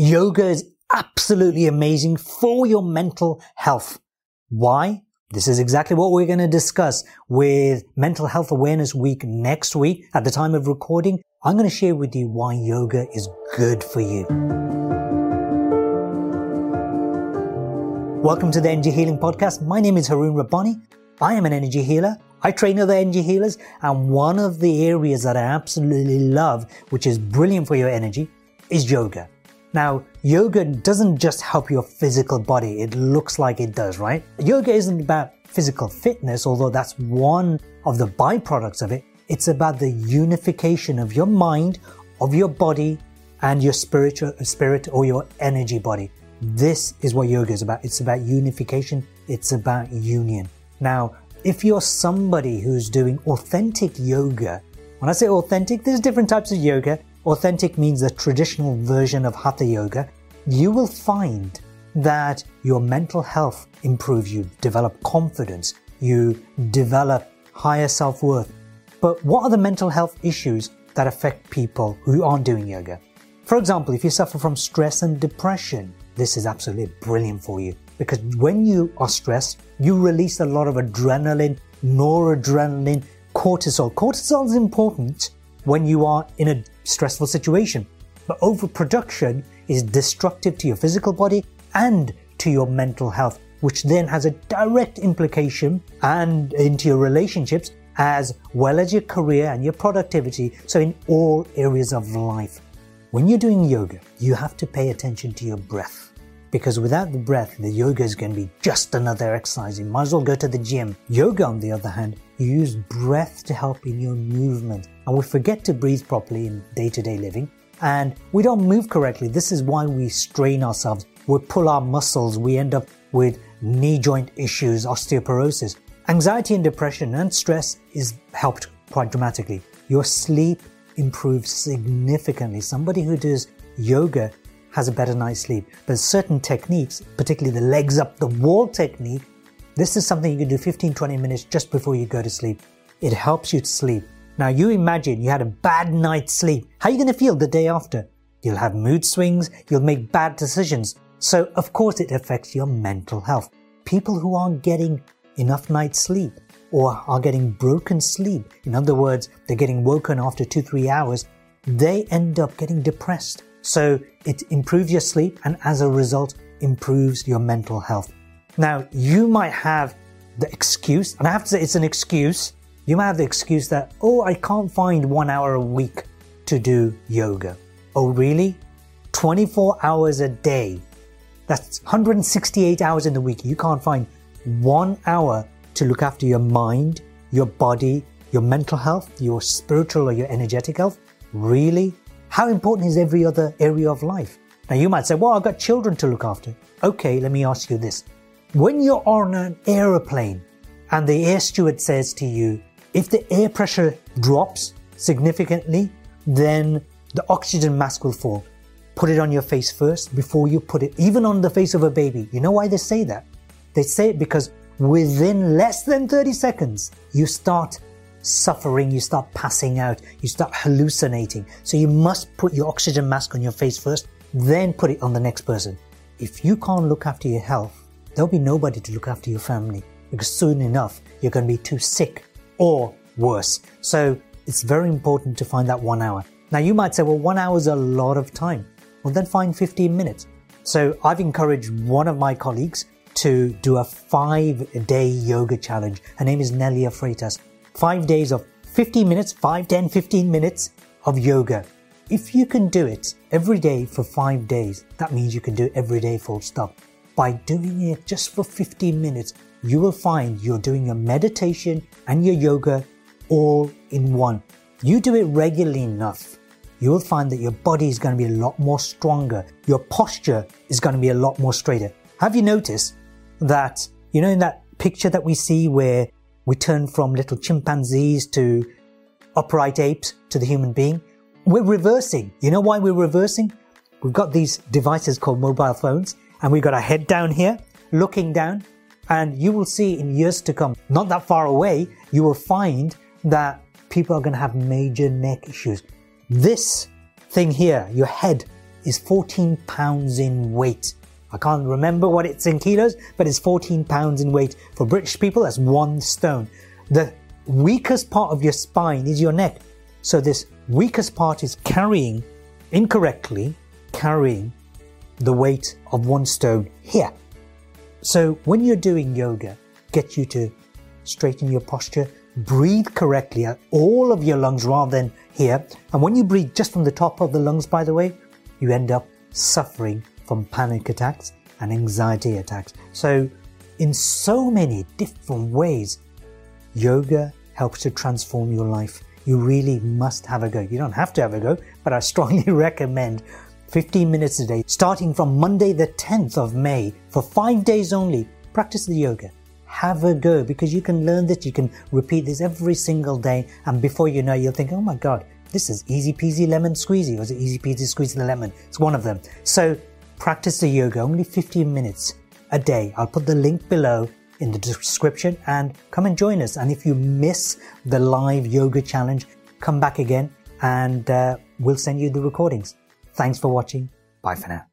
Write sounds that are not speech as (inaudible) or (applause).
yoga is absolutely amazing for your mental health. Why? This is exactly what we're going to discuss with Mental Health Awareness Week next week. At the time of recording, I'm going to share with you why yoga is good for you. Welcome to the Energy Healing Podcast. My name is Haroon Rabbani. I am an energy healer. I train other energy healers, and one of the areas that I absolutely love, which is brilliant for your energy, is yoga. Now, yoga doesn't just help your physical body, it looks like it does, right? Yoga isn't about physical fitness, although that's one of the byproducts of it. It's about the unification of your mind, of your body, and your spiritual spirit or your energy body. This is what yoga is about. It's about unification. It's about union. Now, if you're somebody who's doing authentic yoga, when I say authentic, there's different types of yoga. Authentic means the traditional version of Hatha yoga. You will find that your mental health improves. You develop confidence. You develop higher self worth. But what are the mental health issues that affect people who aren't doing yoga? For example, if you suffer from stress and depression, this is absolutely brilliant for you because when you are stressed, you release a lot of adrenaline, noradrenaline, cortisol. Cortisol is important when you are in a stressful situation, but overproduction is destructive to your physical body and to your mental health, which then has a direct implication and into your relationships as well as your career and your productivity. So in all areas of life. When you're doing yoga, you have to pay attention to your breath. Because without the breath, the yoga is going to be just another exercise. You might as well go to the gym. Yoga, on the other hand, you use breath to help in your movement. And we forget to breathe properly in day to day living. And we don't move correctly. This is why we strain ourselves. We pull our muscles. We end up with knee joint issues, osteoporosis. Anxiety and depression and stress is helped quite dramatically. Your sleep improves significantly. Somebody who does yoga has a better night's sleep. But certain techniques, particularly the legs up the wall technique, this is something you can do 15 20 minutes just before you go to sleep. It helps you to sleep. Now you imagine you had a bad night's sleep. How are you going to feel the day after? You'll have mood swings, you'll make bad decisions. So of course it affects your mental health. People who aren't getting enough night's sleep or are getting broken sleep, in other words, they're getting woken after two, three hours, they end up getting depressed. So it improves your sleep and as a result improves your mental health. Now you might have the excuse, and I have to say it's an excuse, you might have the excuse that, oh, I can't find one hour a week to do yoga. Oh, really? 24 hours a day. That's 168 hours in the week. You can't find one hour to look after your mind, your body, your mental health, your spiritual or your energetic health? Really? How important is every other area of life? Now you might say, well, I've got children to look after. Okay, let me ask you this. When you're on an aeroplane and the air steward says to you, if the air pressure drops significantly, then the oxygen mask will fall. Put it on your face first before you put it even on the face of a baby. You know why they say that? They say it because within less than 30 seconds, you start suffering, you start passing out, you start hallucinating. So you must put your oxygen mask on your face first, then put it on the next person. If you can't look after your health, there'll be nobody to look after your family because soon enough you're going to be too sick or worse. So it's very important to find that one hour. Now you might say, well, one hour is a lot of time. Well, then find 15 minutes. So I've encouraged one of my colleagues to do a five day yoga challenge. Her name is Nelia Freitas. Five days of 15 minutes, 5, 10, 15 minutes of yoga. If you can do it every day for five days, that means you can do it every day full stop. By doing it just for 15 minutes, you will find you're doing your meditation and your yoga all in one. You do it regularly enough, you will find that your body is going to be a lot more stronger. Your posture is going to be a lot more straighter. Have you noticed that, you know, in that picture that we see where we turn from little chimpanzees to upright apes to the human being, we're reversing. You know why we're reversing? We've got these devices called mobile phones and we've got our head down here, looking down, and you will see in years to come, not that far away, you will find that people are going to have major neck issues. This thing here, your head, is 14 pounds in weight. I can't remember what it's in kilos, but it's 14 pounds in weight. For British people, that's one stone. The weakest part of your spine is your neck. So this weakest part is carrying, incorrectly, carrying the weight of one stone here. So when you're doing yoga, get you to straighten your posture, breathe correctly at all of your lungs rather than here. And when you breathe just from the top of the lungs, by the way, you end up suffering from panic attacks and anxiety attacks. So, in so many different ways, yoga helps to transform your life. You really must have a go. You don't have to have a go, but I strongly (laughs) recommend 15 minutes a day, starting from Monday, the 10th of May, for five days only. Practice the yoga. Have a go because you can learn this. You can repeat this every single day. And before you know, you'll think, oh my God, this is easy peasy lemon squeezy. Or is it easy peasy squeezy the lemon? It's one of them. So practice the yoga only 15 minutes a day. I'll put the link below in the description and come and join us. And if you miss the live yoga challenge, come back again and uh, we'll send you the recordings. Thanks for watching. Bye for now.